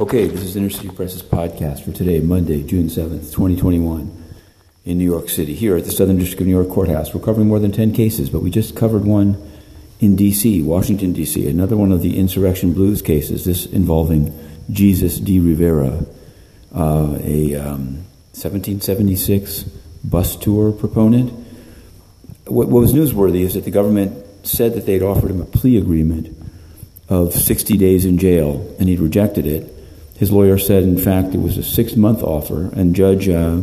Okay, this is Inner City Press's podcast for today, Monday, June 7th, 2021, in New York City. Here at the Southern District of New York Courthouse, we're covering more than 10 cases, but we just covered one in D.C., Washington, D.C., another one of the insurrection blues cases, this involving Jesus de Rivera, uh, a um, 1776 bus tour proponent. What, what was newsworthy is that the government said that they'd offered him a plea agreement of 60 days in jail, and he'd rejected it. His lawyer said, in fact, it was a six month offer, and Judge uh,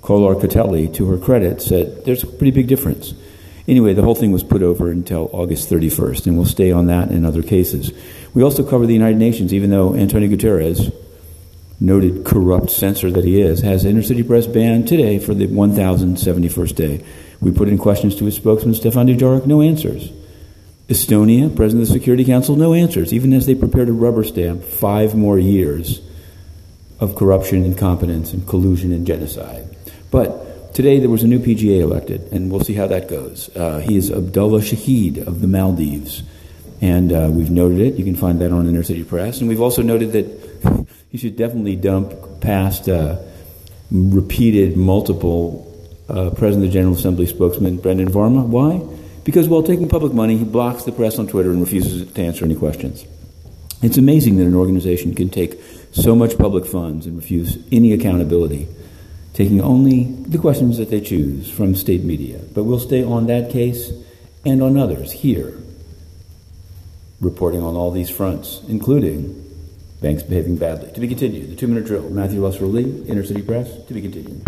Kollar-Kotelly, to her credit, said there's a pretty big difference. Anyway, the whole thing was put over until August 31st, and we'll stay on that in other cases. We also cover the United Nations, even though Antonio Guterres, noted corrupt censor that he is, has Inner City Press banned today for the 1071st day. We put in questions to his spokesman, Stefan Dujarric, no answers. Estonia, President of the Security Council, no answers, even as they prepare to rubber stamp five more years of corruption, incompetence, and collusion and genocide. But today there was a new PGA elected, and we'll see how that goes. Uh, he is Abdullah Shahid of the Maldives, and uh, we've noted it. You can find that on Inner City Press. And we've also noted that he should definitely dump past uh, repeated, multiple uh, President of the General Assembly spokesman Brenden Varma. Why? Because while taking public money, he blocks the press on Twitter and refuses to answer any questions. It's amazing that an organization can take so much public funds and refuse any accountability, taking only the questions that they choose from state media. But we'll stay on that case and on others here, reporting on all these fronts, including banks behaving badly. To be continued, the two minute drill. Matthew Russell Lee, Inner City Press, to be continued.